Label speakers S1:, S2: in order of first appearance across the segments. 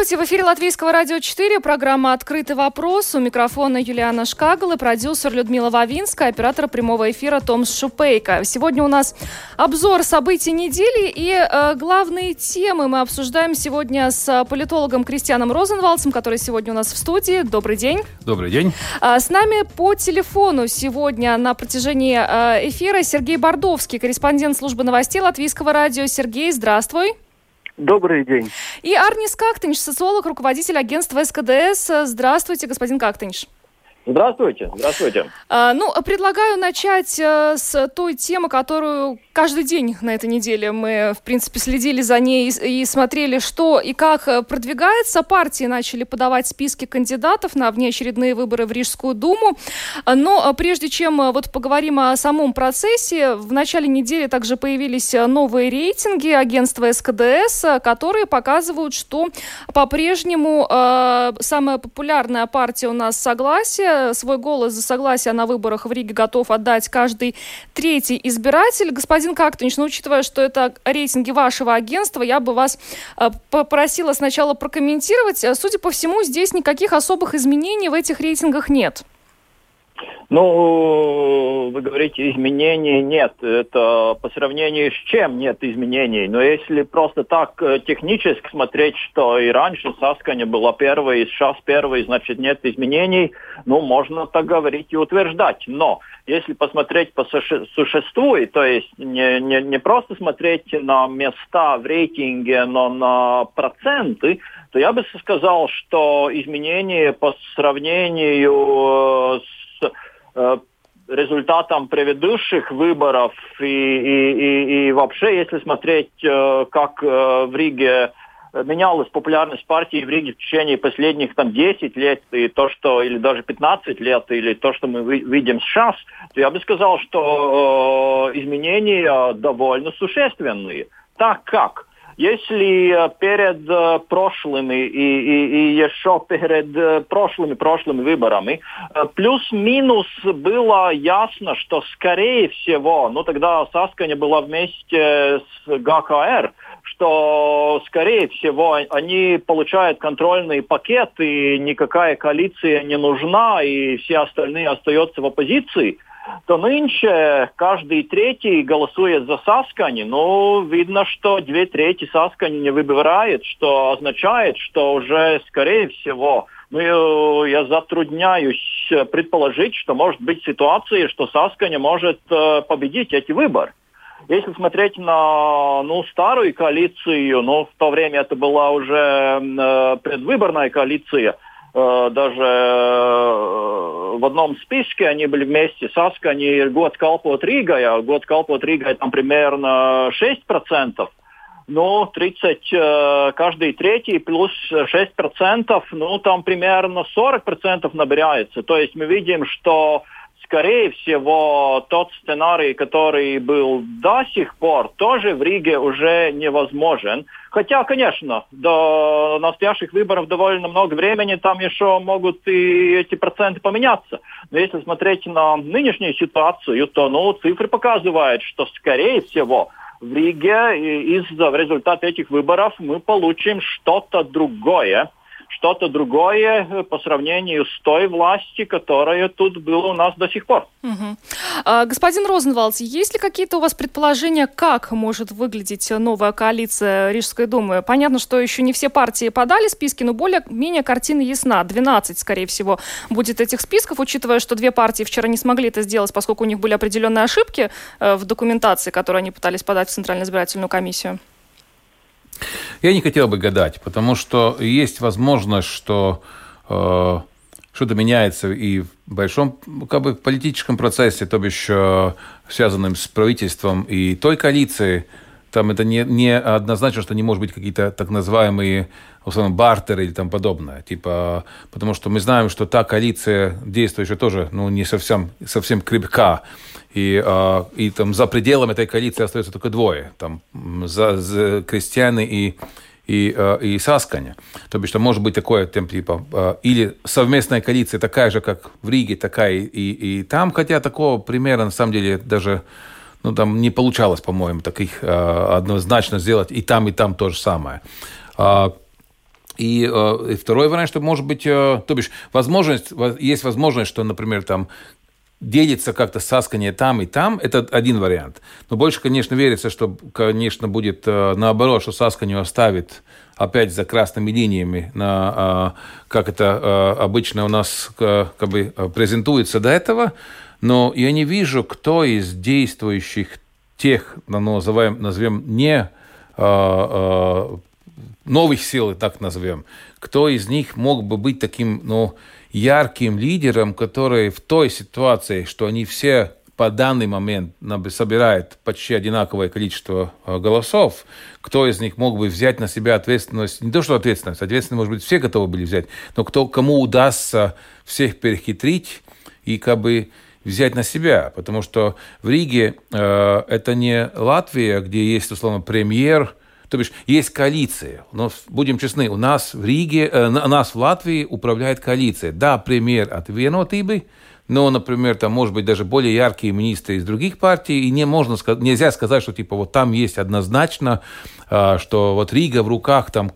S1: Здравствуйте, в эфире Латвийского радио 4, программа «Открытый вопрос». У микрофона Юлиана Шкагл и продюсер Людмила Вавинская, оператор прямого эфира Том Шупейко. Сегодня у нас обзор событий недели и э, главные темы мы обсуждаем сегодня с политологом Кристианом Розенвалдсом, который сегодня у нас в студии. Добрый день.
S2: Добрый день.
S1: А, с нами по телефону сегодня на протяжении э, эфира Сергей Бордовский, корреспондент службы новостей Латвийского радио. Сергей, здравствуй.
S3: Добрый день.
S1: И Арнис Кактынш, социолог, руководитель агентства СКДС. Здравствуйте, господин Кактынш.
S3: Здравствуйте, здравствуйте.
S1: А, ну, предлагаю начать а, с той темы, которую каждый день на этой неделе мы, в принципе, следили за ней и, смотрели, что и как э, продвигается. Партии начали подавать списки кандидатов на внеочередные выборы в Рижскую Думу. Но а, прежде чем э, вот поговорим о самом процессе, в начале недели также появились новые рейтинги агентства СКДС, которые показывают, что по-прежнему э, самая популярная партия у нас «Согласие», свой голос за согласие на выборах в Риге готов отдать каждый третий избиратель. Господин Кактунич, ну, учитывая, что это рейтинги вашего агентства, я бы вас э, попросила сначала прокомментировать. Судя по всему, здесь никаких особых изменений в этих рейтингах нет.
S3: Ну, вы говорите, изменений нет. Это по сравнению с чем нет изменений. Но если просто так э, технически смотреть, что и раньше Сасканя была первой, и сейчас первой, значит нет изменений, ну, можно так говорить и утверждать. Но если посмотреть по существу, то есть не, не, не просто смотреть на места в рейтинге, но на проценты, то я бы сказал, что изменения по сравнению с Э, результатам предыдущих выборов и, и, и, и вообще, если смотреть, э, как э, в Риге менялась популярность партии в Риге в течение последних там 10 лет, и то, что, или даже 15 лет, или то, что мы видим сейчас, то я бы сказал, что э, изменения довольно существенные. Так как если э, перед э, прошлыми и, и, и еще перед э, прошлыми прошлыми выборами плюс-минус было ясно, что скорее всего, ну тогда Сасканя была вместе с ГКР, что скорее всего они получают контрольный пакет и никакая коалиция не нужна и все остальные остаются в оппозиции – то нынче каждый третий голосует за Саскани. Ну, видно, что две трети Саскани не выбирает, что означает, что уже, скорее всего, ну, я затрудняюсь предположить, что может быть ситуация, что Саскани может э, победить эти выборы. Если смотреть на ну, старую коалицию, ну, в то время это была уже э, предвыборная коалиция, Э, даже э, в одном списке они были вместе с Аскани год Калпот Ригой, а год Калпот Ригой там примерно 6%. Ну, 30, э, каждый третий плюс 6%, ну, там примерно 40% набирается. То есть мы видим, что скорее всего, тот сценарий, который был до сих пор, тоже в Риге уже невозможен. Хотя, конечно, до настоящих выборов довольно много времени, там еще могут и эти проценты поменяться. Но если смотреть на нынешнюю ситуацию, то ну, цифры показывают, что, скорее всего, в Риге из-за результата этих выборов мы получим что-то другое что-то другое э, по сравнению с той властью, которая тут была у нас до сих пор.
S1: Угу. А, господин Розенвалдс, есть ли какие-то у вас предположения, как может выглядеть новая коалиция Рижской думы? Понятно, что еще не все партии подали списки, но более-менее картина ясна. 12, скорее всего, будет этих списков, учитывая, что две партии вчера не смогли это сделать, поскольку у них были определенные ошибки э, в документации, которую они пытались подать в Центральную избирательную комиссию.
S2: Я не хотел бы гадать, потому что есть возможность, что э, что-то меняется и в большом как бы, политическом процессе, то бишь э, связанном с правительством и той коалиции, там это не, не однозначно, что не может быть какие-то так называемые условно, бартеры или там подобное. Типа, потому что мы знаем, что та коалиция действующая тоже ну, не совсем, совсем крепка. И, э, и там за пределами этой коалиции остается только двое. Там за, за крестьяне и и, э, и Саскане. То бишь, что может быть такое, там, типа, э, или совместная коалиция такая же, как в Риге, такая и, и там, хотя такого примера, на самом деле, даже ну, там не получалось, по-моему, таких э, однозначно сделать и там, и там то же самое. А, и, и второй вариант, что может быть, то бишь, возможность, есть возможность, что, например, там делится как-то саскание там и там, это один вариант. Но больше, конечно, верится, что, конечно, будет э, наоборот, что сасканию оставит опять за красными линиями, на, э, как это э, обычно у нас как бы презентуется до этого. Но я не вижу, кто из действующих тех, ну, назовем, назовем не новых сил, так назовем, кто из них мог бы быть таким, ну, ярким лидером, который в той ситуации, что они все по данный момент собирают почти одинаковое количество э, голосов, кто из них мог бы взять на себя ответственность, не то что ответственность, ответственность, может быть, все готовы были взять, но кто, кому удастся всех перехитрить и как бы взять на себя, потому что в Риге э, это не Латвия, где есть, условно, премьер, то бишь есть коалиция. Но будем честны, у нас в Риге, э, у нас в Латвии управляет коалиция. Да, премьер от Vienotības, но, например, там, может быть, даже более яркие министры из других партий, и не можно, нельзя сказать, что, типа, вот там есть однозначно, э, что вот Рига в руках, там,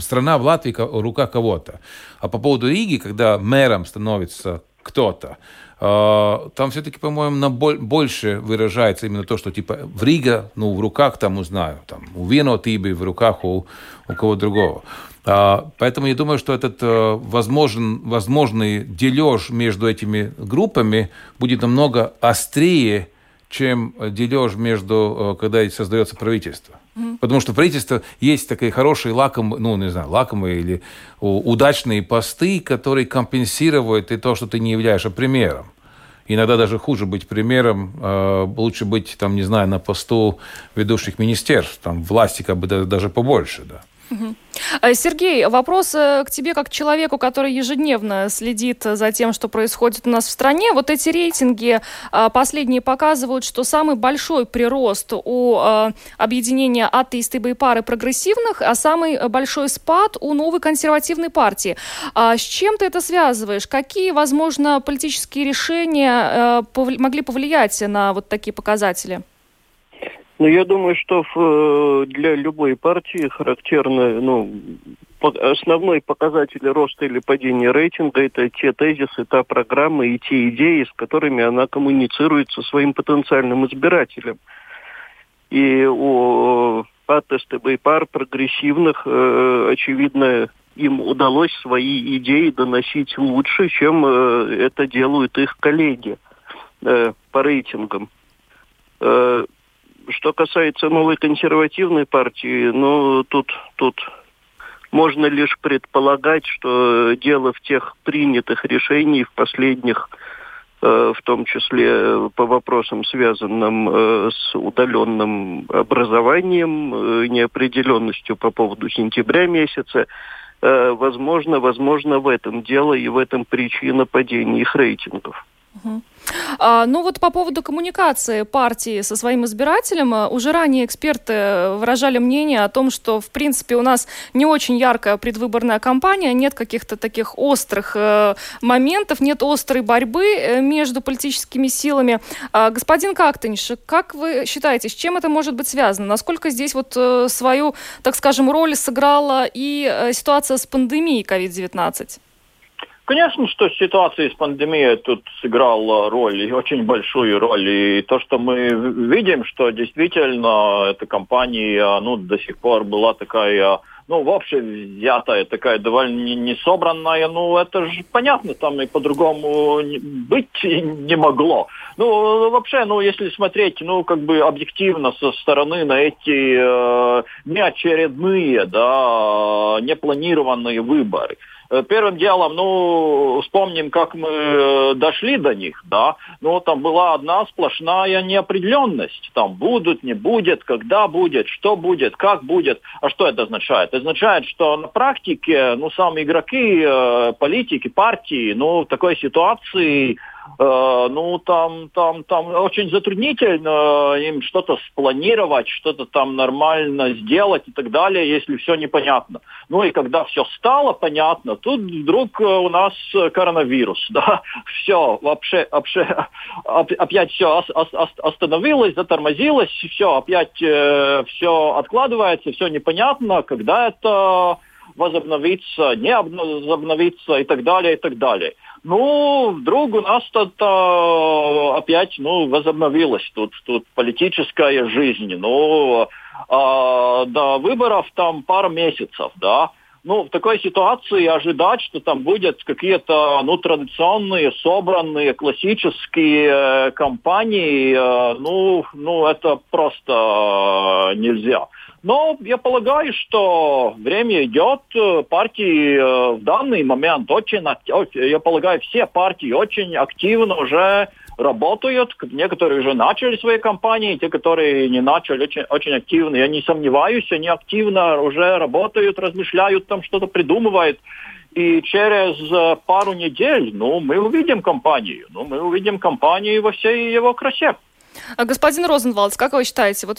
S2: страна в Латвии в руках кого-то. А по поводу Риги, когда мэром становится кто-то, а, там все-таки, по-моему, на больше выражается именно то, что типа в Рига, ну, в руках там, узнаю, там, у Венотибы, в руках у, у кого другого. А, поэтому я думаю, что этот э, возможен, возможный дележ между этими группами будет намного острее, чем дележ между, э, когда создается правительство. Mm-hmm. Потому что правительство есть такие хорошие лакомые, ну, не знаю, лакомые или удачные посты, которые компенсируют и то, что ты не являешься примером. Иногда даже хуже быть примером, э, лучше быть, там, не знаю, на посту ведущих министерств, там власти как бы даже побольше, да.
S1: Э, Сергей, вопрос э, к тебе как человеку, который ежедневно следит за тем, что происходит у нас в стране. Вот эти рейтинги э, последние показывают, что самый большой прирост у объединения атеисты и пары прогрессивных, а самый большой спад у новой консервативной партии. А с чем ты это связываешь? Какие, возможно, политические решения могли повлиять на вот такие показатели?
S4: Ну, я думаю, что в, для любой партии характерно, ну, основной показатель роста или падения рейтинга – это те тезисы, та программа и те идеи, с которыми она коммуницирует со своим потенциальным избирателем. И у АТСТБ пар прогрессивных, э, очевидно, им удалось свои идеи доносить лучше, чем э, это делают их коллеги э, по рейтингам. Что касается новой консервативной партии, ну, тут, тут можно лишь предполагать, что дело в тех принятых решениях в последних, э, в том числе по вопросам, связанным э, с удаленным образованием, э, неопределенностью по поводу сентября месяца, возможно, возможно, в этом дело и в этом причина падения их рейтингов.
S1: А, ну вот по поводу коммуникации партии со своим избирателем, а, уже ранее эксперты выражали мнение о том, что в принципе у нас не очень яркая предвыборная кампания, нет каких-то таких острых э, моментов, нет острой борьбы э, между политическими силами. А, господин Кактеньш, как вы считаете, с чем это может быть связано? Насколько здесь вот э, свою, так скажем, роль сыграла и э, ситуация с пандемией COVID-19?
S3: Конечно, что ситуация с пандемией тут сыграла роль, и очень большую роль. И то, что мы видим, что действительно эта компания ну, до сих пор была такая ну, вообще взятая, такая довольно не собранная, ну, это же понятно, там и по-другому быть не могло. Ну, вообще, ну, если смотреть, ну, как бы объективно со стороны на эти э, неочередные, да, непланированные выборы, первым делом, ну, вспомним, как мы э, дошли до них, да, ну, там была одна сплошная неопределенность, там будут, не будет, когда будет, что будет, как будет, а что это означает? Это означает, что на практике, ну, сами игроки, э, политики, партии, ну, в такой ситуации Э, ну, там, там, там очень затруднительно им что-то спланировать, что-то там нормально сделать и так далее, если все непонятно. Ну и когда все стало понятно, тут вдруг э, у нас коронавирус, да, все, вообще, вообще опять все остановилось, затормозилось, все, опять э, все откладывается, все непонятно, когда это возобновится, не возобновится и так далее, и так далее. Ну, вдруг у нас тут а, опять, ну, возобновилась тут, тут политическая жизнь. Ну, а, до выборов там пара месяцев, да. Ну, в такой ситуации ожидать, что там будут какие-то, ну, традиционные, собранные, классические э, компании, э, ну, ну, это просто э, нельзя. Но я полагаю, что время идет, партии э, в данный момент очень, я полагаю, все партии очень активно уже работают, некоторые уже начали свои кампании, те, которые не начали, очень, очень активно. Я не сомневаюсь, они активно уже работают, размышляют, там что-то придумывают. И через э, пару недель, ну, мы увидим компанию, ну, мы увидим компанию во всей его красе.
S1: А, господин Розенвалдс, как вы считаете, вот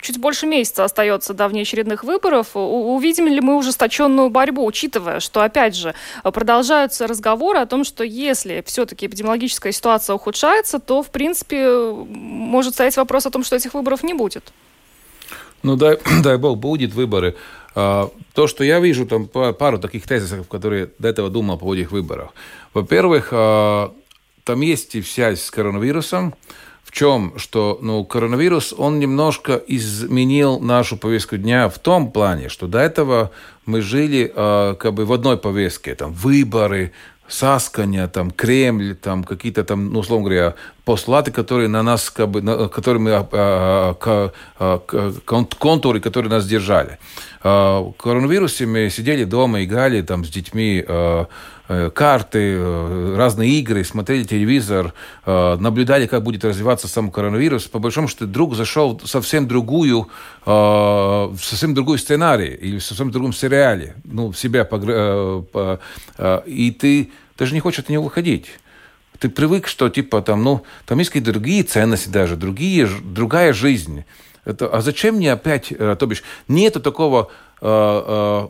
S1: чуть больше месяца остается до внеочередных выборов, увидим ли мы ужесточенную борьбу, учитывая, что, опять же, продолжаются разговоры о том, что если все-таки эпидемиологическая ситуация ухудшается, то, в принципе, может стоять вопрос о том, что этих выборов не будет?
S2: Ну, дай, дай бог, будет выборы. А, то, что я вижу, там пару таких тезисов, которые до этого думал по этих выборах. Во-первых, а, там есть и связь с коронавирусом, в чем? Что ну, коронавирус, он немножко изменил нашу повестку дня в том плане, что до этого мы жили э, как бы в одной повестке, там выборы, Сасканя, там, Кремль, там, какие-то там, ну, условно говоря, постулаты, которые на нас, как бы, на, которые мы, а, а, а, контуры, которые нас держали. А, в коронавирусе мы сидели дома, играли там с детьми а, карты, э, разные игры, смотрели телевизор, э, наблюдали, как будет развиваться сам коронавирус. По большому счету, друг зашел в совсем другую, совсем другой сценарий или в совсем другом сериале, ну, в себя, и ты даже не хочешь от него выходить ты привык, что типа там, ну, там есть какие-то другие ценности даже, другие, другая жизнь. Это, а зачем мне опять, то бишь, нету такого Э,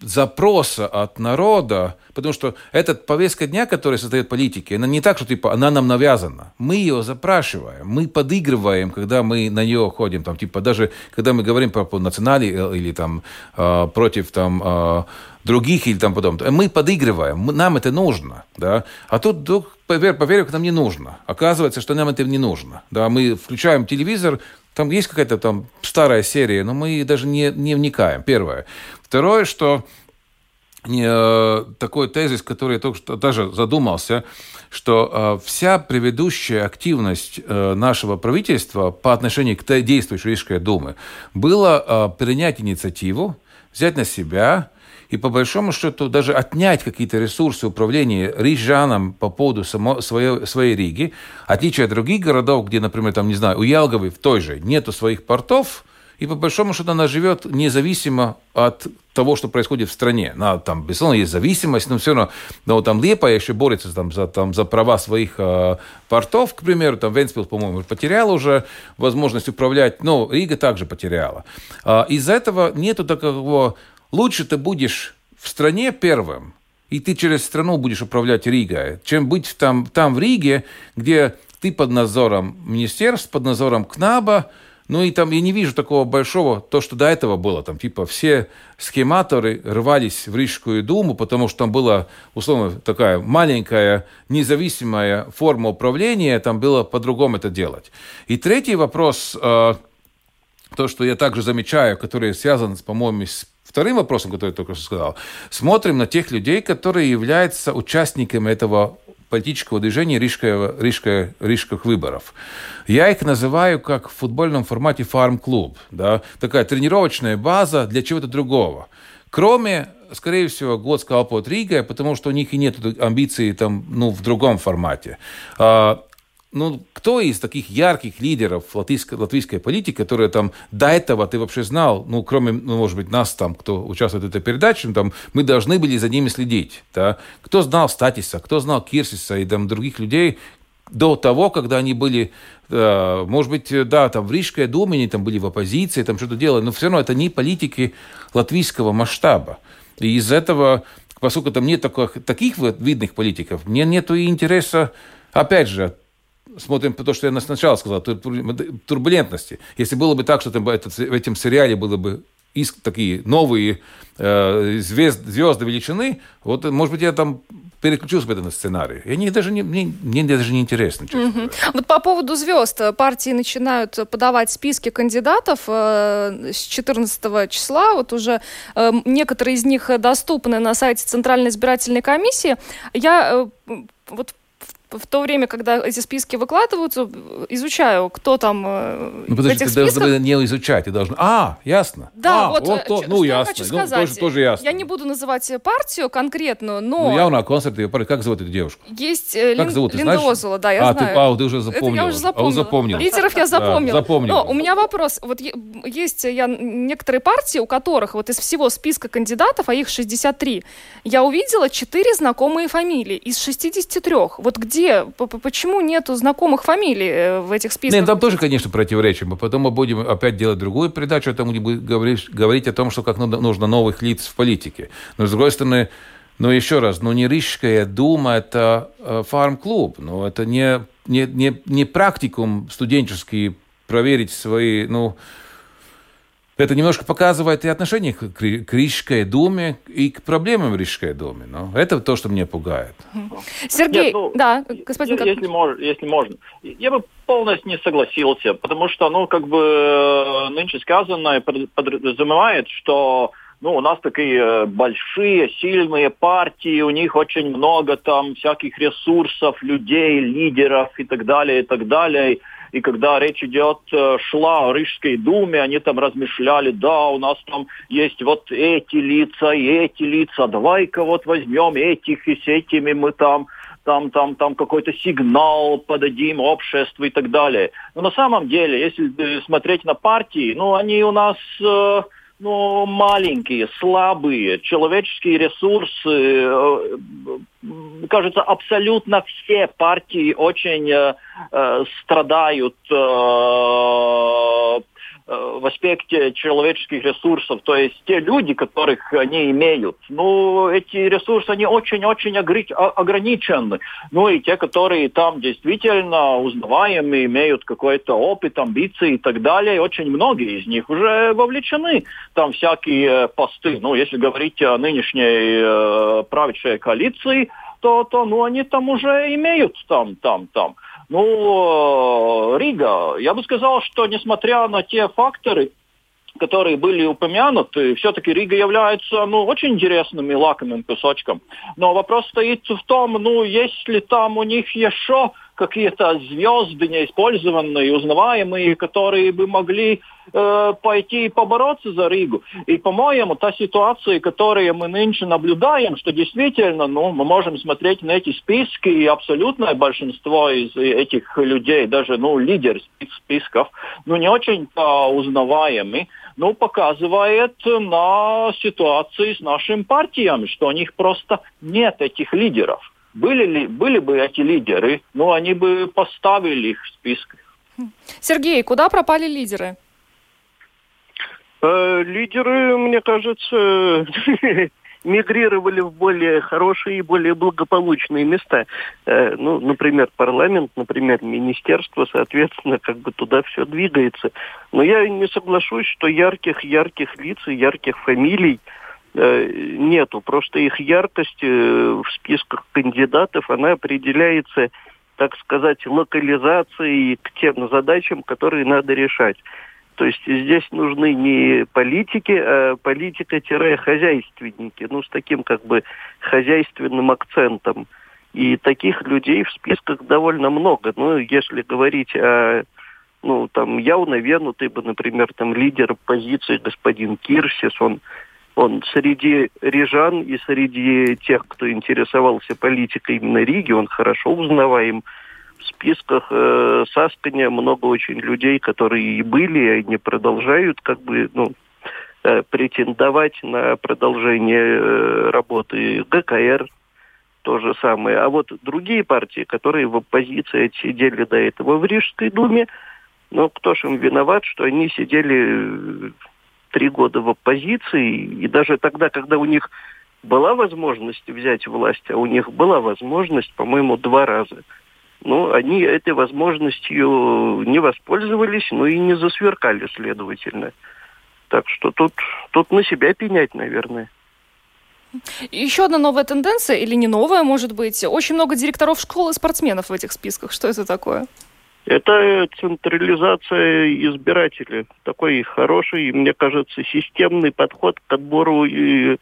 S2: запроса от народа, потому что эта повестка дня, которая создает политики, она не так, что типа она нам навязана. Мы ее запрашиваем, мы подыгрываем, когда мы на нее ходим, там типа даже когда мы говорим про национали э, или там э, против там других или там потом, мы подыгрываем, нам это нужно, да, а тут вдруг поверь, поверь, нам не нужно. Оказывается, что нам это не нужно, да, мы включаем телевизор, там есть какая-то там старая серия, но мы даже не, не вникаем. Первое. Второе, что э, такой тезис, который я только что даже задумался, что э, вся предыдущая активность э, нашего правительства по отношению к действующей Рижской Думы была принять инициативу, взять на себя и по большому счету даже отнять какие-то ресурсы управления рижанам по поводу само, своей, своей Риги, отличие от других городов, где, например, там, не знаю, у Ялговой в той же нету своих портов, и по большому счету она живет независимо от того, что происходит в стране. На, там, безусловно, есть зависимость, но все равно, но там Лепа еще борется там, за, там, за права своих э, портов, к примеру, там Венспилс, по-моему, потерял уже возможность управлять, но Рига также потеряла. Э, из-за этого нету такого Лучше ты будешь в стране первым, и ты через страну будешь управлять Ригой, чем быть там, там в Риге, где ты под надзором министерств, под надзором КНАБа, ну и там я не вижу такого большого, то, что до этого было, там типа все схематоры рвались в Рижскую думу, потому что там была, условно, такая маленькая независимая форма управления, там было по-другому это делать. И третий вопрос, э, то, что я также замечаю, который связан, по-моему, с вторым вопросом, который я только что сказал, смотрим на тех людей, которые являются участниками этого политического движения рижского, рижского, рижских выборов. Я их называю как в футбольном формате фарм-клуб. Да? Такая тренировочная база для чего-то другого. Кроме, скорее всего, год сказал под Ригой, потому что у них и нет амбиций там, ну, в другом формате. А, ну, кто из таких ярких лидеров латвийской, латвийской политики, которые там до этого ты вообще знал, ну, кроме, ну, может быть, нас там, кто участвует в этой передаче, ну, там, мы должны были за ними следить, да? Кто знал Статиса, кто знал Кирсиса и там других людей до того, когда они были, э, может быть, да, там в Рижской думе, они там были в оппозиции, там что-то делали, но все равно это не политики латвийского масштаба. И из этого, поскольку там нет таких, таких видных политиков, мне нет и интереса, опять же, смотрим по то, что я сначала сказал, турбулентности. Если было бы так, что там, это, в этом сериале было бы такие новые э, звезд, звезды величины, вот, может быть, я там переключился бы на сценарий. И они даже не, мне, мне даже не интересно.
S1: Угу. Вот по поводу звезд. Партии начинают подавать списки кандидатов э, с 14 числа. Вот уже э, некоторые из них доступны на сайте Центральной избирательной комиссии. Я э, вот в то время, когда эти списки выкладываются, изучаю, кто там
S2: э, ну, подожди, ты списках... должен не изучать, ты должен... А, ясно.
S1: Да,
S2: а,
S1: вот,
S2: вот то,
S1: ну, ясно. Хочу сказать. Ну, тоже, тоже ясно. Я не буду называть партию конкретную, но...
S2: Ну, я на концерте, как зовут эту девушку?
S1: Есть э, как Лин... зовут, Линда знаешь? Озола, да, я
S2: а,
S1: знаю.
S2: Ты, а, ты уже запомнил.
S1: Это я уже запомнила. А,
S2: запомнил.
S1: Лидеров я запомнила. Да, запомнил. Но у меня вопрос. Вот есть я, некоторые партии, у которых вот из всего списка кандидатов, а их 63, я увидела 4 знакомые фамилии из 63. Вот где, почему почему нету знакомых фамилий э, в этих списках?
S2: Нет, там тоже, конечно, противоречие. Потом мы будем опять делать другую передачу, там будем говорить, говорить о том, что как нужно новых лиц в политике. Но, с другой стороны, ну, еще раз, ну, не Рижская дума, это э, фарм-клуб. Ну, это не, не, не, не практикум студенческий проверить свои, ну, это немножко показывает и отношение к, к Рижской думе и к проблемам Рижской думе. Но это то, что меня пугает.
S1: Сергей, Нет, ну, да, господин...
S3: Если, если, мож, если можно. Я бы полностью не согласился, потому что, ну, как бы э, нынче сказанное подразумевает, что ну, у нас такие э, большие, сильные партии, у них очень много там всяких ресурсов, людей, лидеров и так далее, и так далее. И когда речь идет, э, шла о Рижской думе, они там размышляли, да, у нас там есть вот эти лица и эти лица, давай-ка вот возьмем этих и с этими мы там там, там, там какой-то сигнал подадим обществу и так далее. Но на самом деле, если э, смотреть на партии, ну, они у нас э, ну, маленькие, слабые, человеческие ресурсы, э, кажется, абсолютно все партии очень э, э страдают Э, в аспекте человеческих ресурсов, то есть те люди, которых они имеют, ну, эти ресурсы, они очень-очень ограничены. Ну, и те, которые там действительно узнаваемые, имеют какой-то опыт, амбиции и так далее, очень многие из них уже вовлечены там всякие посты. Ну, если говорить о нынешней э, правящей коалиции, то, то ну, они там уже имеют там, там, там. Ну, э, Рига, я бы сказал, что несмотря на те факторы, которые были упомянуты, все-таки Рига является ну, очень интересным и лакомым кусочком. Но вопрос стоит в том, ну, есть ли там у них еще какие-то звезды неиспользованные, узнаваемые, которые бы могли э, пойти и побороться за Ригу. И, по-моему, та ситуация, которую мы нынче наблюдаем, что действительно, ну, мы можем смотреть на эти списки, и абсолютное большинство из этих людей, даже, ну, лидер списков, ну, не очень-то узнаваемы, ну, показывает на ситуации с нашими партиями, что у них просто нет этих лидеров. Были, ли, были бы эти лидеры, ну, они бы поставили их в списках.
S1: Сергей, куда пропали лидеры?
S4: Э, лидеры, мне кажется, мигрировали в более хорошие и более благополучные места. Э, ну, например, парламент, например, министерство, соответственно, как бы туда все двигается. Но я не соглашусь, что ярких, ярких лиц и ярких фамилий нету. Просто их яркость в списках кандидатов, она определяется, так сказать, локализацией к тем задачам, которые надо решать. То есть здесь нужны не политики, а политика-хозяйственники, ну, с таким как бы хозяйственным акцентом. И таких людей в списках довольно много. Ну, если говорить о ну, там, явно венутый бы, например, там, лидер оппозиции господин Кирсис, он, он среди рижан и среди тех, кто интересовался политикой именно Риги, он хорошо узнаваем. В списках э, Сасканя много очень людей, которые и были, и они продолжают как бы, ну, э, претендовать на продолжение э, работы ГКР, то же самое. А вот другие партии, которые в оппозиции сидели до этого в Рижской думе, но кто ж им виноват, что они сидели э, три года в оппозиции, и даже тогда, когда у них была возможность взять власть, а у них была возможность, по-моему, два раза. Ну, они этой возможностью не воспользовались, ну и не засверкали, следовательно. Так что тут, тут на себя пенять, наверное.
S1: Еще одна новая тенденция, или не новая, может быть. Очень много директоров школ и спортсменов в этих списках. Что это такое?
S4: Это централизация избирателей. Такой хороший, мне кажется, системный подход к отбору и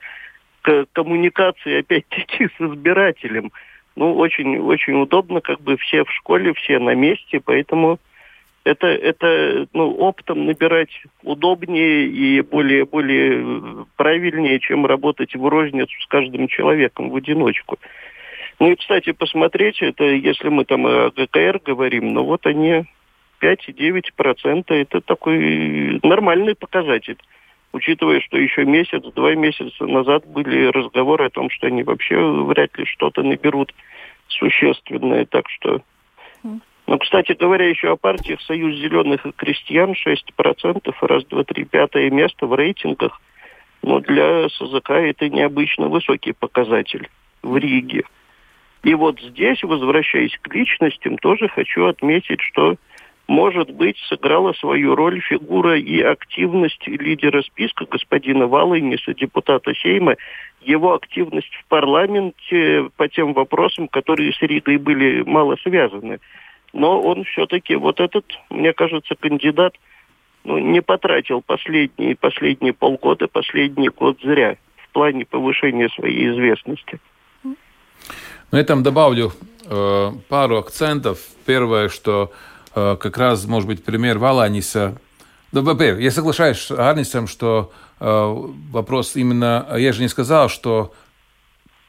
S4: к коммуникации, опять-таки, с избирателем. Ну, очень, очень удобно, как бы все в школе, все на месте, поэтому это, это ну, оптом набирать удобнее и более, более правильнее, чем работать в розницу с каждым человеком в одиночку. Ну и, кстати, посмотреть, это если мы там о ГКР говорим, ну вот они 5-9%, это такой нормальный показатель. Учитывая, что еще месяц, два месяца назад были разговоры о том, что они вообще вряд ли что-то наберут существенное. Так что ну, кстати говоря, еще о партиях Союз зеленых и крестьян 6%, раз, два, три, пятое место в рейтингах. Но для СЗК это необычно высокий показатель в Риге. И вот здесь, возвращаясь к личностям, тоже хочу отметить, что, может быть, сыграла свою роль фигура и активность лидера списка господина Валайниса, депутата Сейма, его активность в парламенте по тем вопросам, которые с Ригой были мало связаны. Но он все-таки, вот этот, мне кажется, кандидат, ну, не потратил последние, последние полгода, последний год зря в плане повышения своей известности.
S2: На этом добавлю э, пару акцентов. Первое, что э, как раз, может быть, пример Валаниса. Да, во-первых, я соглашаюсь с Арнисом, что э, вопрос именно... Я же не сказал, что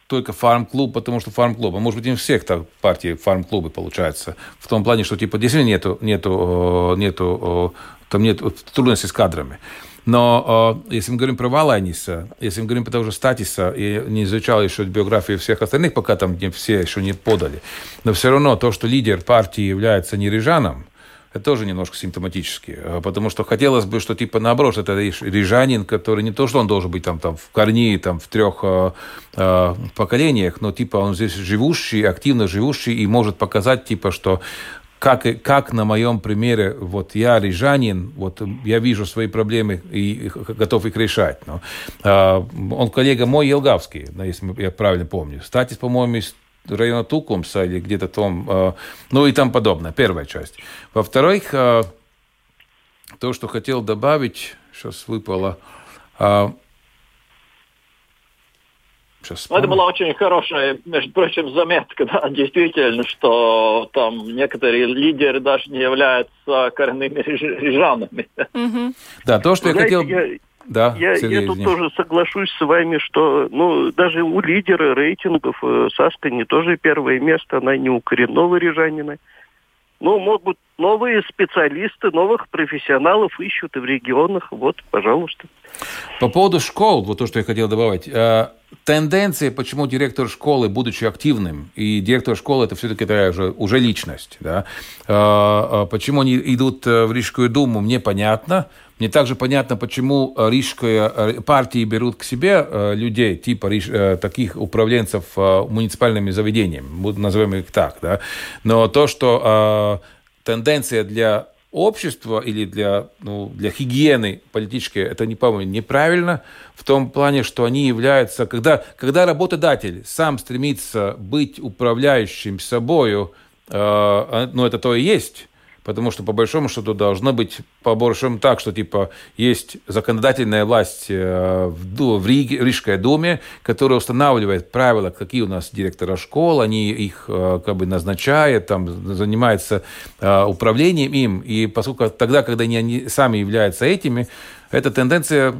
S2: только фарм-клуб, потому что фарм-клуб. А может быть, не всех так партий фарм-клубы получается. В том плане, что типа действительно нету, нету, нету, там нет трудностей с кадрами. Но э, если мы говорим про Валайниса, если мы говорим про того же Статиса, и не изучал еще биографии всех остальных, пока там не, все еще не подали, но все равно то, что лидер партии является не рижаном, это тоже немножко симптоматически. Потому что хотелось бы, что типа наоборот, это рижанин, который не то, что он должен быть там, там в корне, там в трех э, э, поколениях, но типа он здесь живущий, активно живущий и может показать типа, что как, как на моем примере, вот я рижанин, вот я вижу свои проблемы и готов их решать. Но, а, он коллега мой Елгавский, если я правильно помню. Статис, по-моему, из района Тукумса или где-то там, а, ну и там подобное, первая часть. Во-вторых, а, то, что хотел добавить, сейчас выпало, а,
S3: Сейчас ну, это была очень хорошая, между прочим, заметка, да, действительно, что там некоторые лидеры даже не являются коренными рижанами.
S2: Да, то, что я хотел...
S4: Да, я, Сергей, я тут тоже соглашусь с вами, что ну, даже у лидера рейтингов э, Сашка не тоже первое место, она не у коренного рижанина. Ну, могут новые специалисты, новых профессионалов ищут и в регионах. Вот, пожалуйста.
S2: По поводу школ, вот то, что я хотел добавить. Э, тенденция, почему директор школы, будучи активным, и директор школы это все-таки уже, уже личность, да, э, э, почему они идут в Рижскую думу, мне понятно. Мне также понятно, почему рижские партии берут к себе людей, типа таких управленцев муниципальными заведениями, назовем их так. Да? Но то, что тенденция для общества или для, ну, для гигиены политической, это, не, по-моему, неправильно в том плане, что они являются... Когда, когда работодатель сам стремится быть управляющим собою, э, ну, это то и есть, потому что по большому счету должно быть по большому так, что типа есть законодательная власть э, в, в Рижской думе, которая устанавливает правила, какие у нас директора школ, они их э, как бы назначают, там занимается э, управлением им, и поскольку тогда, когда они, они сами являются этими, эта тенденция,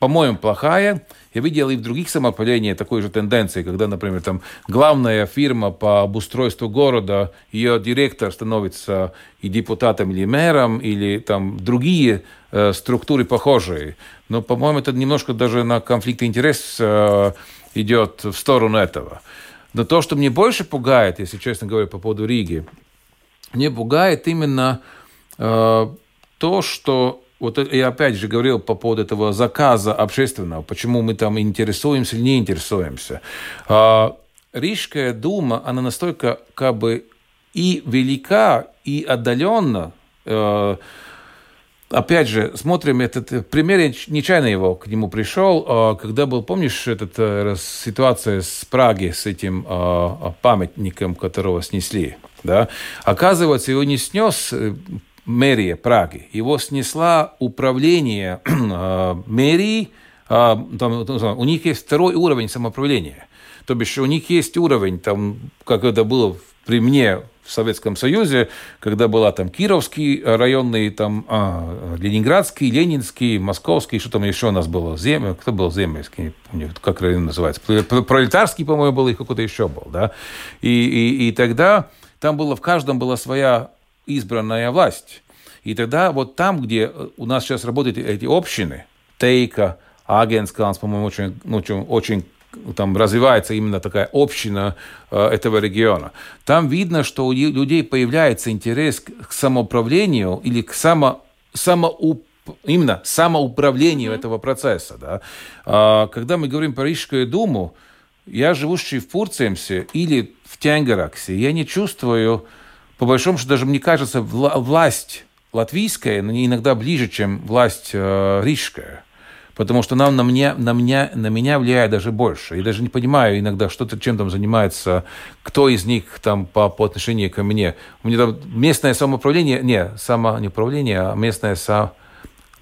S2: по-моему, плохая, я видел и в других самоуправлениях такой же тенденции, когда, например, там главная фирма по обустройству города, ее директор становится и депутатом или мэром, или там другие э, структуры похожие. Но, по-моему, это немножко даже на конфликт интересов э, идет в сторону этого. Но то, что мне больше пугает, если честно говоря, по поводу Риги, мне пугает именно э, то, что вот я опять же говорил по поводу этого заказа общественного, почему мы там интересуемся или не интересуемся. А, Рижская дума, она настолько как бы и велика, и отдаленно. Э, опять же, смотрим этот пример, я нечаянно его к нему пришел, а, когда был, помнишь, эта э, ситуация с Праги, с этим а, памятником, которого снесли, да? Оказывается, его не снес э, мэрия Праги. Его снесла управление э, мэрии. Э, там, у них есть второй уровень самоуправления. То бишь у них есть уровень, там, как это было при мне в Советском Союзе, когда была там Кировский районный, там а, Ленинградский, Ленинский, Московский, что там еще у нас было, Зем... кто был Земельский, помню, как район называется, Пролетарский, по-моему, был, и какой-то еще был, да, и, и, и тогда там было, в каждом была своя избранная власть. И тогда вот там, где э, у нас сейчас работают эти общины, Тейка, Агенсканс, по-моему, очень, очень, очень там развивается именно такая община э, этого региона. Там видно, что у людей появляется интерес к самоуправлению или к само, самоуп, именно самоуправлению mm-hmm. этого процесса. Да? А, когда мы говорим про Рижскую думу, я живущий в Пурцемсе или в Тенгераксе, я не чувствую по большому счету, даже мне кажется, вла- власть латвийская иногда ближе, чем власть э, рижская. Потому что нам на меня, на, меня, на меня влияет даже больше. Я даже не понимаю иногда, что -то, чем там занимается, кто из них там по, по отношению ко мне. У меня там местное самоуправление, не, самоуправление, а местное самоуправление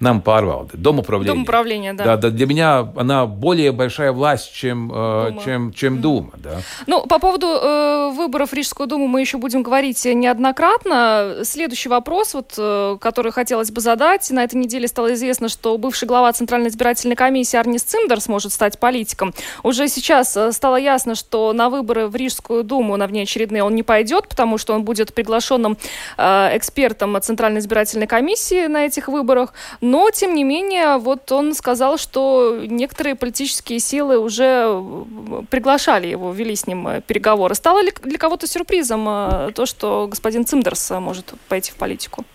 S2: нам pārvalde, дом управления.
S1: Дом управления, да.
S2: Да, да. Для меня она более большая власть, чем э, Дума. чем, чем Дума. Да.
S1: Ну, по поводу э, выборов в Рижскую Думу мы еще будем говорить неоднократно. Следующий вопрос, вот, э, который хотелось бы задать. На этой неделе стало известно, что бывший глава Центральной избирательной комиссии Арнис Циндер сможет стать политиком. Уже сейчас э, стало ясно, что на выборы в Рижскую Думу, на внеочередные, он не пойдет, потому что он будет приглашенным э, экспертом Центральной избирательной комиссии на этих выборах. Но, тем не менее, вот он сказал, что некоторые политические силы уже э, приглашали его, вели с ним э, переговоры. Стало ли для кого-то сюрпризом э, то, что господин Цимдерс может пойти в политику?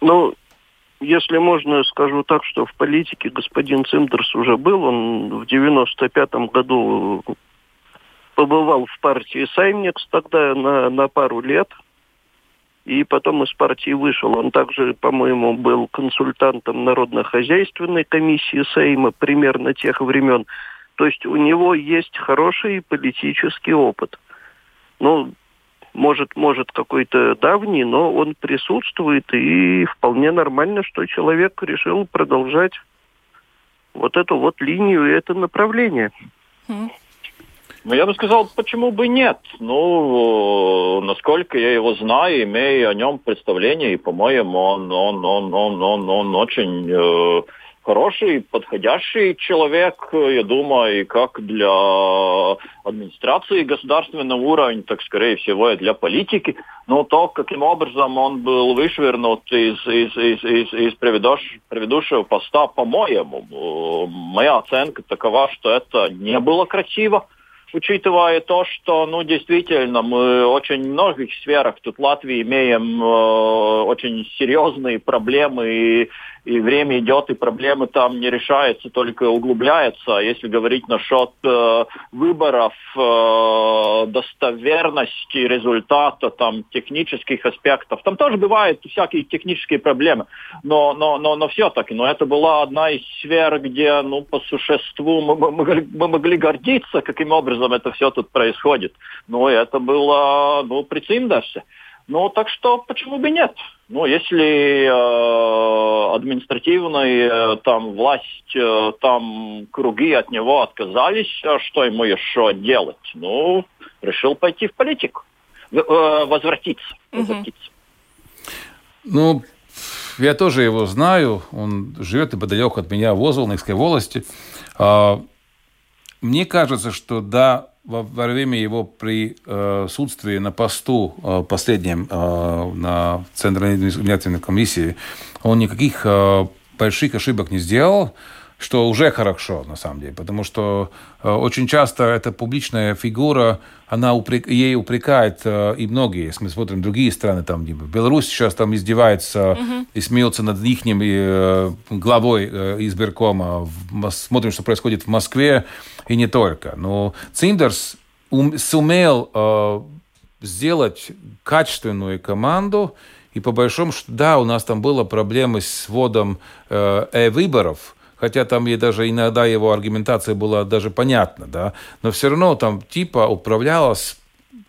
S4: Ну, если можно, скажу так, что в политике господин Цимдерс уже был. Он в 95-м году побывал в партии Сайнекс тогда на, на пару лет – и потом из партии вышел. Он также, по-моему, был консультантом Народно-хозяйственной комиссии Сейма примерно тех времен. То есть у него есть хороший политический опыт. Ну, может, может какой-то давний, но он присутствует, и вполне нормально, что человек решил продолжать вот эту вот линию и это направление.
S3: Ну, я бы сказал, почему бы нет? Ну, насколько я его знаю, имею о нем представление, и, по-моему, он, он, он, он, он, он очень э, хороший, подходящий человек, я думаю, и как для администрации государственного уровня, так, скорее всего, и для политики. Но то, каким образом он был вышвырнут из, из, из, из, из предыдущего поста, по-моему, э, моя оценка такова, что это не было красиво учитывая то, что, ну, действительно, мы очень многих сферах тут в Латвии имеем э, очень серьезные проблемы, и, и время идет, и проблемы там не решаются, только углубляются. А если говорить насчет э, выборов, э, достоверности результата, там, технических аспектов, там тоже бывают всякие технические проблемы, но, но, но, но все-таки, но это была одна из сфер, где, ну, по существу мы, мы, могли, мы могли гордиться, каким образом это все тут происходит. Ну, это было, ну, прицимдаше. Ну, так что почему бы нет? Ну, если э, административная э, там власть, э, там круги от него отказались, а что ему еще делать? Ну, решил пойти в политику, в, э, возвратиться, возвратиться.
S2: Ну, я тоже его знаю. Он живет неподалеку от меня в Озволнской волости. А, мне кажется, что да, во, время его присутствия на посту э, последнем э, на Центральной избирательной комиссии он никаких э, больших ошибок не сделал что уже хорошо, на самом деле, потому что э, очень часто эта публичная фигура, она упрек, ей упрекает э, и многие, если мы смотрим другие страны, там, типа, Беларусь сейчас там издевается uh-huh. и смеется над их э, главой э, избиркома, смотрим, что происходит в Москве, и не только. Но Циндерс ум, сумел э, сделать качественную команду, и по большому счету, да, у нас там было проблемы с вводом э, выборов хотя там и даже иногда его аргументация была даже понятна, да, но все равно там типа управлялась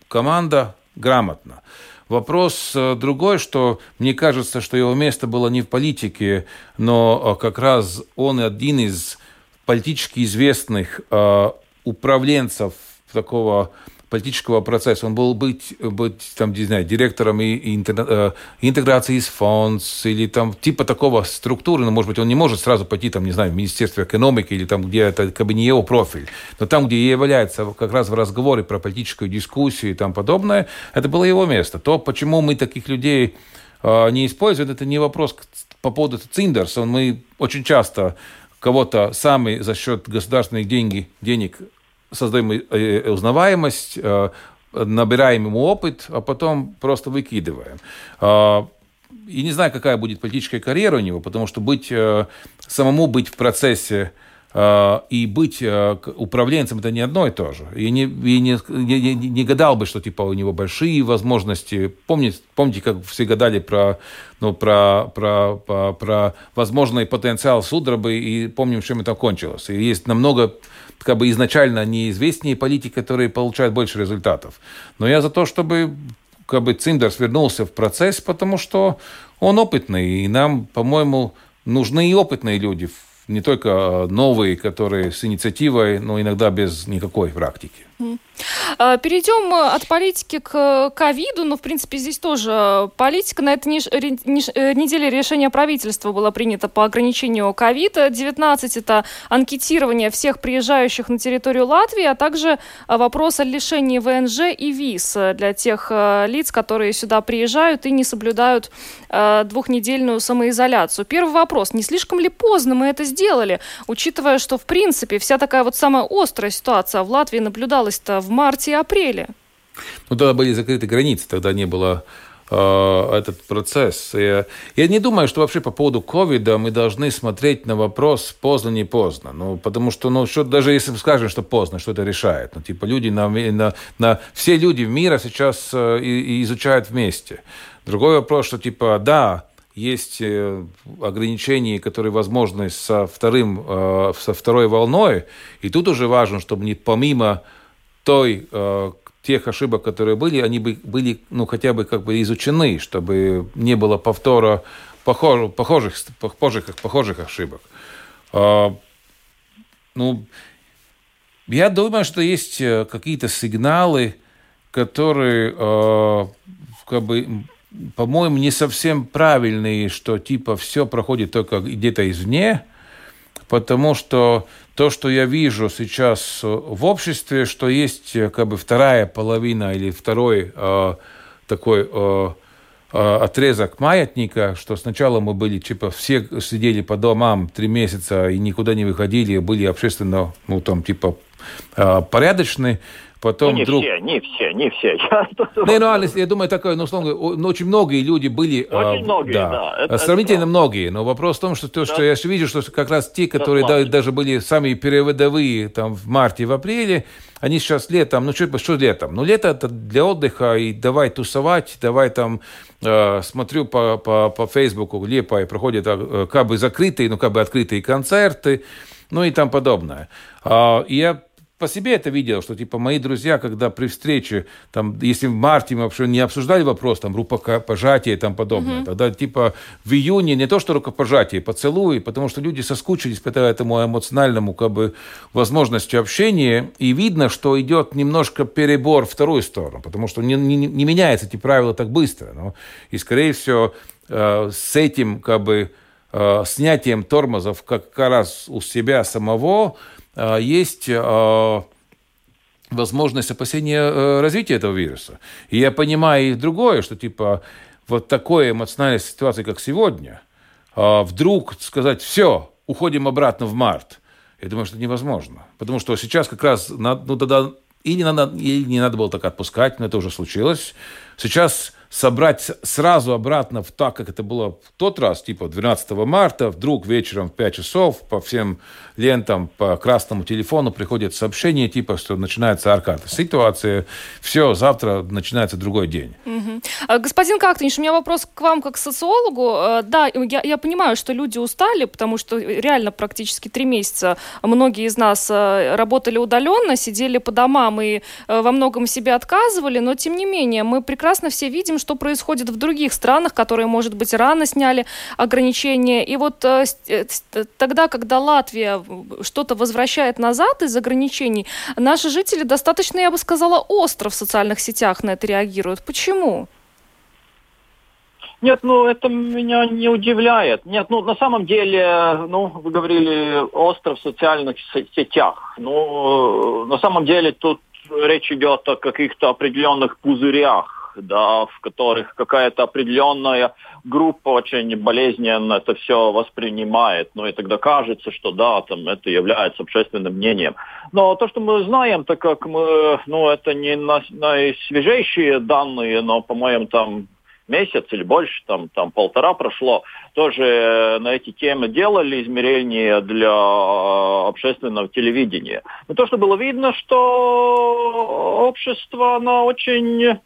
S2: команда грамотно. Вопрос э, другой, что мне кажется, что его место было не в политике, но э, как раз он один из политически известных э, управленцев такого политического процесса. Он был быть, быть там, не знаю, директором и, и э, интеграции из фонд или там типа такого структуры, но, может быть, он не может сразу пойти, там, не знаю, в Министерство экономики или там, где это как бы не его профиль. Но там, где является как раз в разговоре про политическую дискуссию и там подобное, это было его место. То, почему мы таких людей э, не используем, это не вопрос по поводу Циндерса. Мы очень часто кого-то сами за счет государственных деньги, денег создаем э, э, узнаваемость, э, набираем ему опыт, а потом просто выкидываем. А, и не знаю, какая будет политическая карьера у него, потому что быть, самому быть в процессе и быть управленцем это не одно и то же. И не, и не, не, не гадал бы, что типа у него большие возможности. Помните, помните как все гадали про, ну, про, про, про, про возможный потенциал Судрабы, и помним, чем это кончилось. И есть намного как бы изначально неизвестнее политики, которые получают больше результатов. Но я за то, чтобы как бы Циндерс вернулся в процесс, потому что он опытный, и нам, по-моему, нужны и опытные люди, не только новые, которые с инициативой, но иногда без никакой практики.
S1: А, перейдем э, от политики к ковиду. Ну, в принципе, здесь тоже политика. На этой э, неделе решение правительства было принято по ограничению ковида. 19 это анкетирование всех приезжающих на территорию Латвии, а также э, вопрос о лишении ВНЖ и виз для тех лиц, которые сюда приезжают и не соблюдают двухнедельную самоизоляцию. Первый вопрос. Не слишком ли поздно мы это сделали, учитывая, что, в принципе, вся такая вот самая острая ситуация в Латвии наблюдалась-то в марте и апреле.
S2: Ну, тогда были закрыты границы, тогда не было э, этот процесс. Я, я не думаю, что вообще по поводу ковида мы должны смотреть на вопрос поздно, не поздно. Ну, потому что, ну, что, даже если мы скажем, что поздно, что это решает? Ну, типа, люди на, на, на, все люди в мире сейчас э, и, и изучают вместе. Другой вопрос, что, типа, да, есть э, ограничения, которые возможны со, вторым, э, со второй волной, и тут уже важно, чтобы не помимо той, э, тех ошибок, которые были, они бы были ну, хотя бы как бы изучены, чтобы не было повтора похож, похожих, похожих, похожих ошибок. Э, ну, я думаю, что есть э, какие-то сигналы, которые э, как бы по-моему, не совсем правильные, что типа все проходит только где-то извне, потому что то, что я вижу сейчас э, в обществе, что есть э, как бы вторая половина или второй э, такой э, э, отрезок маятника, что сначала мы были, типа, все сидели по домам три месяца и никуда не выходили, были общественно, ну, там, типа, порядочные, Потом
S3: ну, не
S2: вдруг...
S3: все, не все, не все.
S2: Не, ну, Алис, я думаю, такое, ну, условно, ну, очень многие люди были...
S3: Очень а, многие, да. да.
S2: Это, Сравнительно это многие, но вопрос в том, что то, да. что я вижу, что как раз те, которые да, даже были самые переводовые там в марте, в апреле, они сейчас летом, ну, что, что летом? Ну, лето это для отдыха, и давай тусовать, давай там, э, смотрю по, по, по Фейсбуку, Лепа, и проходят э, как бы закрытые, ну, как бы открытые концерты, ну, и там подобное. Э, я по себе это видел, что типа мои друзья, когда при встрече, там, если в марте мы вообще не обсуждали вопрос, там, рукопожатие и там подобное, mm-hmm. тогда типа в июне не то, что рукопожатие, поцелуй, потому что люди соскучились по этому эмоциональному как бы возможности общения, и видно, что идет немножко перебор в вторую сторону, потому что не, не, не меняются эти правила так быстро. Ну, и, скорее всего, э, с этим как бы э, снятием тормозов как раз у себя самого есть э, возможность опасения э, развития этого вируса. И я понимаю и другое, что типа вот такой эмоциональной ситуации, как сегодня, э, вдруг сказать «все, уходим обратно в март», я думаю, что это невозможно. Потому что сейчас как раз, ну тогда и не надо, и не надо было так отпускать, но это уже случилось. Сейчас собрать сразу обратно в так, как это было в тот раз, типа 12 марта, вдруг вечером в 5 часов по всем лентам, по красному телефону приходит сообщение, типа, что начинается аркада. Ситуация, все, завтра начинается другой день.
S1: Угу. Господин Кактаниш, у меня вопрос к вам как к социологу. Э, да, я, я понимаю, что люди устали, потому что реально практически три месяца многие из нас э, работали удаленно, сидели по домам и во многом себе отказывали, но тем не менее мы прекрасно все видим, что происходит в других странах, которые, может быть, рано сняли ограничения. И вот э, э тогда, когда Латвия что-то возвращает назад из ограничений, наши жители достаточно, я бы сказала, остро в социальных сетях на это реагируют. Почему?
S3: Нет, ну это меня не удивляет. Нет, ну на самом деле, ну вы говорили остро в социальных сетях. Ну на самом деле тут речь идет о каких-то определенных пузырях да, в которых какая-то определенная группа очень болезненно это все воспринимает. Ну и тогда кажется, что да, там это является общественным мнением. Но то, что мы знаем, так как мы, ну это не наисвежейшие данные, но, по-моему, там месяц или больше, там, там полтора прошло, тоже на эти темы делали измерения для общественного телевидения. Но то, что было видно, что общество, оно очень Э,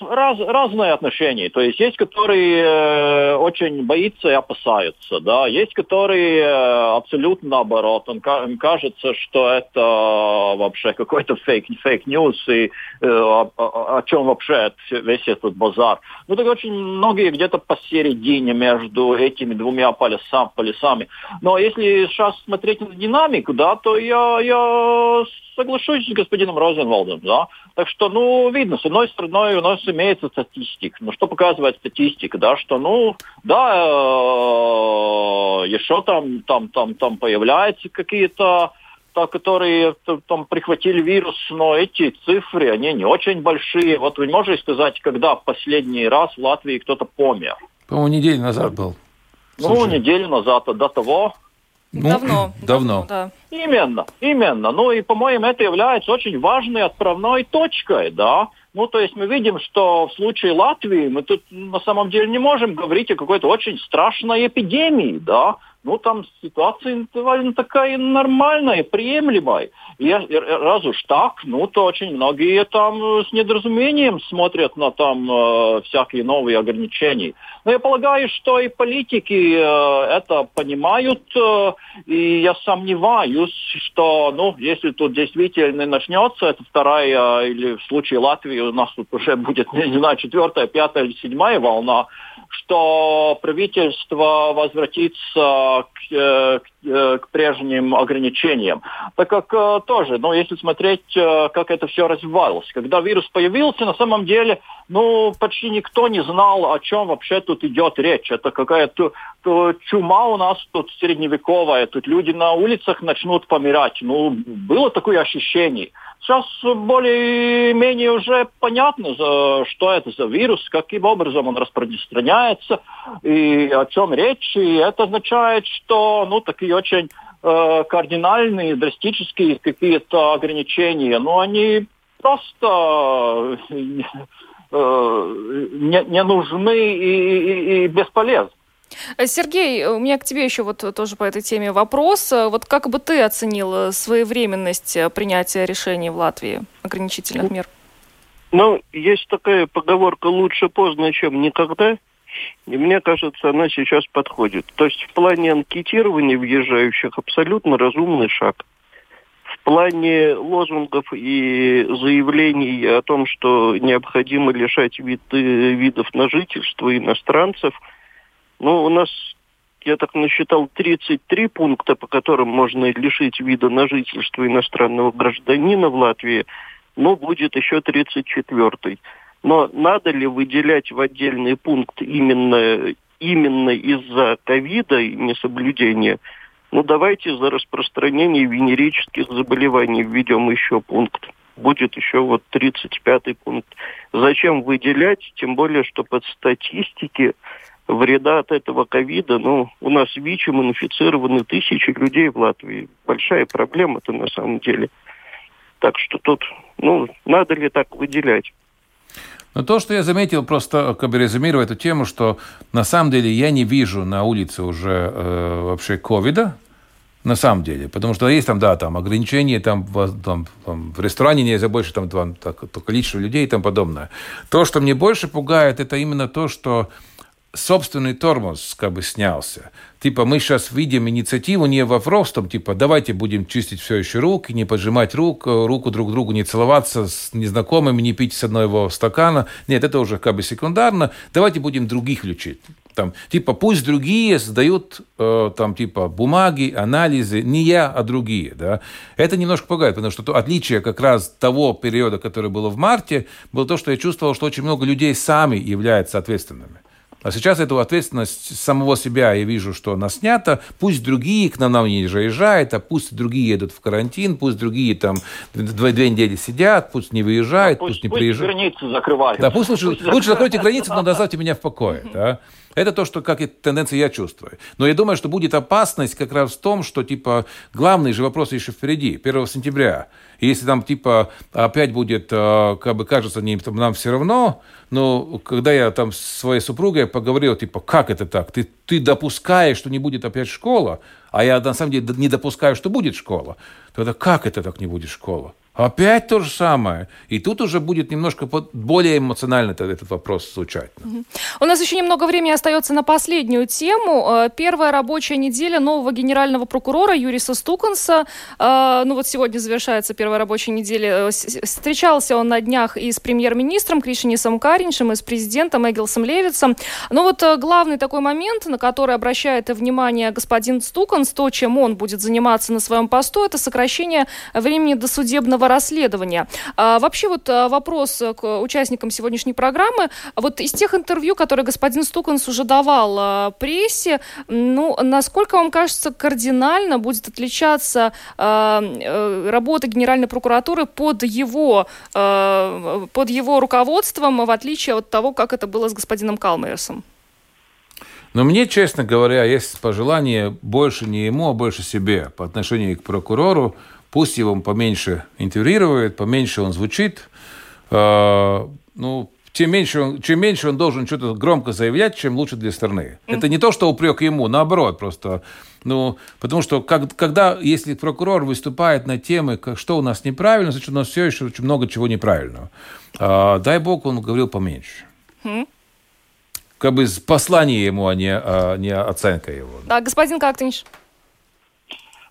S3: раз, разные отношения. То есть есть, которые э, очень боятся и опасаются, да, есть, которые э, абсолютно наоборот. Он, им кажется, что это вообще какой-то фейк, фейк ньюс и э, о, о, о чем вообще весь этот базар. Ну так очень многие где-то посередине между этими двумя полюсам, полюсами. Но если сейчас смотреть на динамику, да, то я, я соглашусь с господином Розенвалдом, да. Так что, ну, видно, с одной стороны, у нас имеется статистика. Ну, что показывает статистика, да, что, ну, да, э, еще там, там, там, там появляются какие-то та, которые там прихватили вирус, но эти цифры, они не очень большие. Вот вы можете сказать, когда последний раз в Латвии кто-то помер?
S2: По-моему, неделю назад был.
S3: Ну, неделю назад, а до того
S1: ну, давно.
S2: Давно.
S1: Да.
S3: Именно, именно. Ну и, по-моему, это является очень важной отправной точкой, да. Ну, то есть мы видим, что в случае Латвии мы тут на самом деле не можем говорить о какой-то очень страшной эпидемии, да ну, там ситуация довольно такая нормальная, приемлемая. И раз уж так, ну, то очень многие там с недоразумением смотрят на там э, всякие новые ограничения. Но я полагаю, что и политики э, это понимают, э, и я сомневаюсь, что, ну, если тут действительно начнется эта вторая, или в случае Латвии у нас тут уже будет, не знаю, четвертая, пятая или седьмая волна, что правительство возвратится к, э, к, э, к прежним ограничениям. Так как э, тоже, ну, если смотреть, как это все развивалось. Когда вирус появился, на самом деле, ну, почти никто не знал, о чем вообще тут идет речь. Это какая-то чума у нас тут средневековая, тут люди на улицах начнут помирать. Ну, было такое ощущение. Сейчас более-менее уже понятно, что это за вирус, каким образом он распространяется и о чем речь. И это означает, что ну, такие очень э, кардинальные, драстические какие-то ограничения, ну, они просто э, не, не нужны и, и, и бесполезны.
S1: Э, Сергей, у меня к тебе еще вот тоже по этой теме вопрос. Э, вот как бы ты оценил э, своевременность принятия решений в Латвии ограничительных мер?
S4: Ну, есть такая поговорка «лучше поздно, чем никогда». И мне кажется, она сейчас подходит. То есть в плане анкетирования въезжающих абсолютно разумный шаг. В В плане лозунгов и заявлений о том, что необходимо лишать вид, видов на жительство иностранцев, ну, у нас, я так насчитал, 33 пункта, по которым можно лишить вида на жительство иностранного гражданина в Латвии, но будет еще 34-й. Но надо ли выделять в отдельный пункт именно, именно из-за ковида и несоблюдения? Ну, давайте за распространение венерических заболеваний введем еще пункт. Будет еще вот 35-й пункт. Зачем выделять? Тем более, что под статистики вреда от этого ковида, ну, у нас ВИЧем инфицированы тысячи людей в Латвии. Большая проблема-то на самом деле. Так что тут, ну, надо ли так выделять?
S2: Но то, что я заметил, просто как бы резюмирую эту тему, что на самом деле я не вижу на улице уже э, вообще ковида, на самом деле. Потому что есть там, да, там ограничения, там, там, там в ресторане нельзя больше, там, там так, то количество людей и тому подобное. То, что мне больше пугает, это именно то, что собственный тормоз как бы снялся. Типа мы сейчас видим инициативу не вопрос, там, типа давайте будем чистить все еще руки, не поджимать рук, руку друг другу, не целоваться с незнакомыми, не пить с одного стакана. Нет, это уже как бы секундарно. Давайте будем других лечить. Там, типа пусть другие сдают э, там типа бумаги, анализы, не я, а другие. Да? Это немножко пугает, потому что то отличие как раз того периода, который было в марте, было то, что я чувствовал, что очень много людей сами являются ответственными. А сейчас эту ответственность самого себя я вижу, что она снята. Пусть другие к нам не заезжают, а пусть другие едут в карантин, пусть другие там две, две недели сидят, пусть не выезжают,
S3: да,
S2: пусть, пусть не
S3: пусть
S2: приезжают.
S3: границы закрывают.
S2: Да, пусть лучше, пусть лучше закройте границы, но оставьте меня в покое. Да? Это то, что как и тенденция я чувствую. Но я думаю, что будет опасность как раз в том, что типа главный же вопрос еще впереди, 1 сентября. И если там типа опять будет, э, как бы кажется, не, нам все равно, но когда я там с своей супругой поговорил, типа, как это так? Ты, ты допускаешь, что не будет опять школа, а я на самом деле не допускаю, что будет школа. Тогда как это так не будет школа? Опять то же самое. И тут уже будет немножко более эмоционально этот вопрос звучать.
S1: У нас еще немного времени остается на последнюю тему. Э, первая рабочая неделя нового генерального прокурора Юриса Стуканса. Э, ну вот сегодня завершается первая рабочая неделя. Э, встречался он на днях и с премьер-министром Кришинисом Кариншем, и с президентом Эгилсом Левицем. Но вот главный такой момент, на который обращает внимание господин Стуканс, то, чем он будет заниматься на своем посту, это сокращение времени досудебного расследования. А, вообще вот а, вопрос к участникам сегодняшней программы. Вот из тех интервью, которые господин Стуканс уже давал а, прессе, ну, насколько вам кажется, кардинально будет отличаться а, э, работа Генеральной прокуратуры под его, а, под его руководством, в отличие от того, как это было с господином Калмерсом?
S2: Но мне, честно говоря, есть пожелание больше не ему, а больше себе по отношению к прокурору. Пусть его поменьше интервьюирует, поменьше он звучит. Э, ну, чем меньше, он, чем меньше он должен что-то громко заявлять, чем лучше для страны. Mm. Это не то, что упрек ему, наоборот, просто. Ну, потому что как, когда, если прокурор выступает на темы, как, что у нас неправильно, значит, у нас все еще очень много чего неправильного. А, дай бог, он говорил поменьше. Mm. Как бы послание ему, а не, а не оценка его.
S1: Да, господин Кактынш.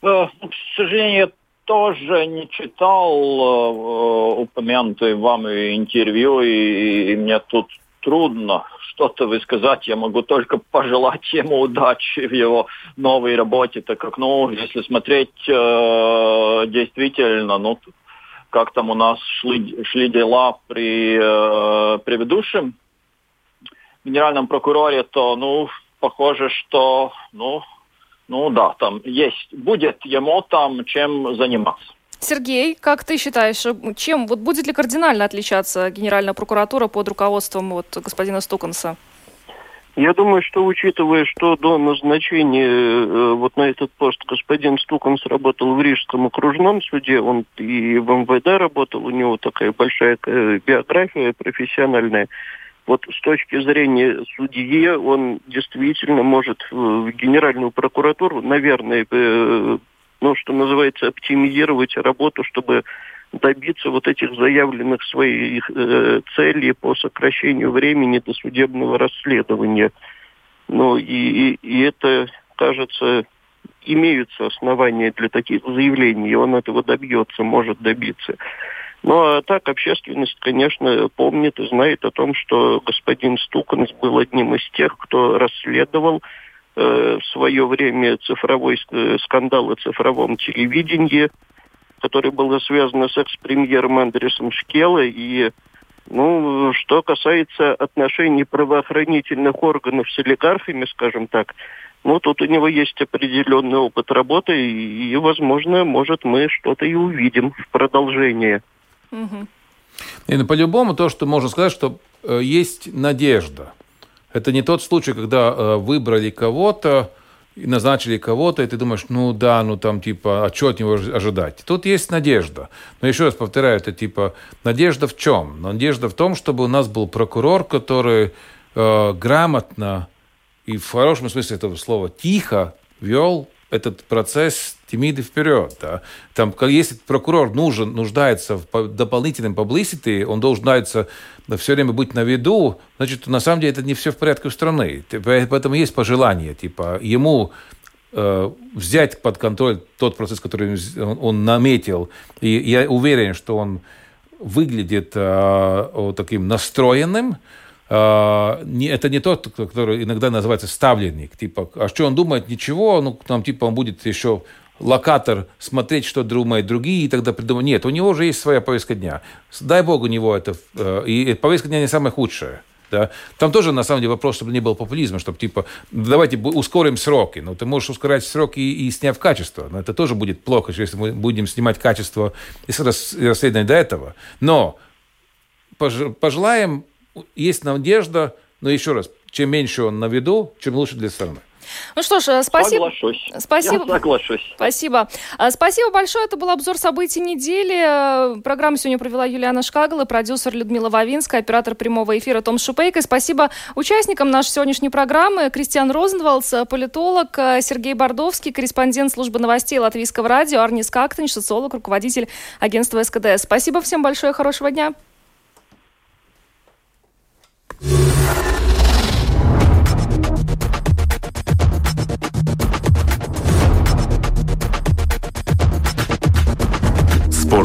S3: Э, к сожалению, тоже не читал э, упомянутые вами интервью, и, и мне тут трудно что-то высказать. Я могу только пожелать ему удачи в его новой работе, так как, ну, если смотреть э, действительно, ну, как там у нас шли, шли дела при э, предыдущем генеральном прокуроре, то, ну, похоже, что, ну, ну да, там есть, будет ему там чем заниматься.
S1: Сергей, как ты считаешь, чем, вот будет ли кардинально отличаться Генеральная прокуратура под руководством вот, господина Стуканса?
S4: Я думаю, что учитывая, что до назначения э, вот на этот пост господин Стуканс работал в Рижском окружном суде, он и в МВД работал, у него такая большая э, биография профессиональная вот с точки зрения судьи он действительно может в Генеральную прокуратуру, наверное, э, ну, что называется, оптимизировать работу, чтобы добиться вот этих заявленных своих э, целей по сокращению времени до судебного расследования. Ну и, и, и это, кажется, имеются основания для таких заявлений, и он этого добьется, может добиться. Ну а так общественность, конечно, помнит и знает о том, что господин Стуканс был одним из тех, кто расследовал э, в свое время цифровой э, скандал о цифровом телевидении, который был связан с экс-премьером Андресом Шкело. И, ну, что касается отношений правоохранительных органов с олигархами, скажем так, ну, тут у него есть определенный опыт работы, и, и возможно, может, мы что-то и увидим в продолжении.
S2: Угу. И по-любому то, что можно сказать, что э, есть надежда. Это не тот случай, когда э, выбрали кого-то, и назначили кого-то, и ты думаешь, ну да, ну там типа, а что от него ожидать? Тут есть надежда. Но еще раз повторяю, это типа, надежда в чем? Надежда в том, чтобы у нас был прокурор, который э, грамотно и в хорошем смысле этого слова тихо вел этот процесс Тимиды вперед. Да. Там, если прокурор нужен, нуждается в дополнительном publicity, он должен нуждается все время быть на виду, значит, на самом деле это не все в порядке у страны. Поэтому есть пожелание, типа, ему э, взять под контроль тот процесс, который он, наметил. И я уверен, что он выглядит э, таким настроенным, а, это не тот, который иногда называется ставленник. Типа, а что он думает? Ничего, ну, там, типа, он будет еще локатор смотреть, что думают другие, и тогда придумать. Нет, у него уже есть своя повестка дня. Дай бог у него это. Э, и повестка дня не самая худшая. Да? Там тоже, на самом деле, вопрос, чтобы не было популизма, чтобы, типа, давайте ускорим сроки. Но ты можешь ускорять сроки и, и сняв качество. Но это тоже будет плохо, если мы будем снимать качество из расследования до этого. Но пожелаем есть надежда, но еще раз, чем меньше он на виду, чем лучше для страны.
S1: Ну что ж, э, спасибо.
S3: Соглашусь.
S1: Спасибо.
S3: Я соглашусь.
S1: Спасибо. А, спасибо большое. Это был обзор событий недели. Программу сегодня провела Юлиана Шкагала, продюсер Людмила Вавинская, оператор прямого эфира Том Шупейко. Спасибо участникам нашей сегодняшней программы. Кристиан Розенвалдс, политолог, э, Сергей Бордовский, корреспондент службы новостей Латвийского радио, Арнис Кактенч, социолог, руководитель агентства СКДС. Спасибо всем большое. Хорошего дня.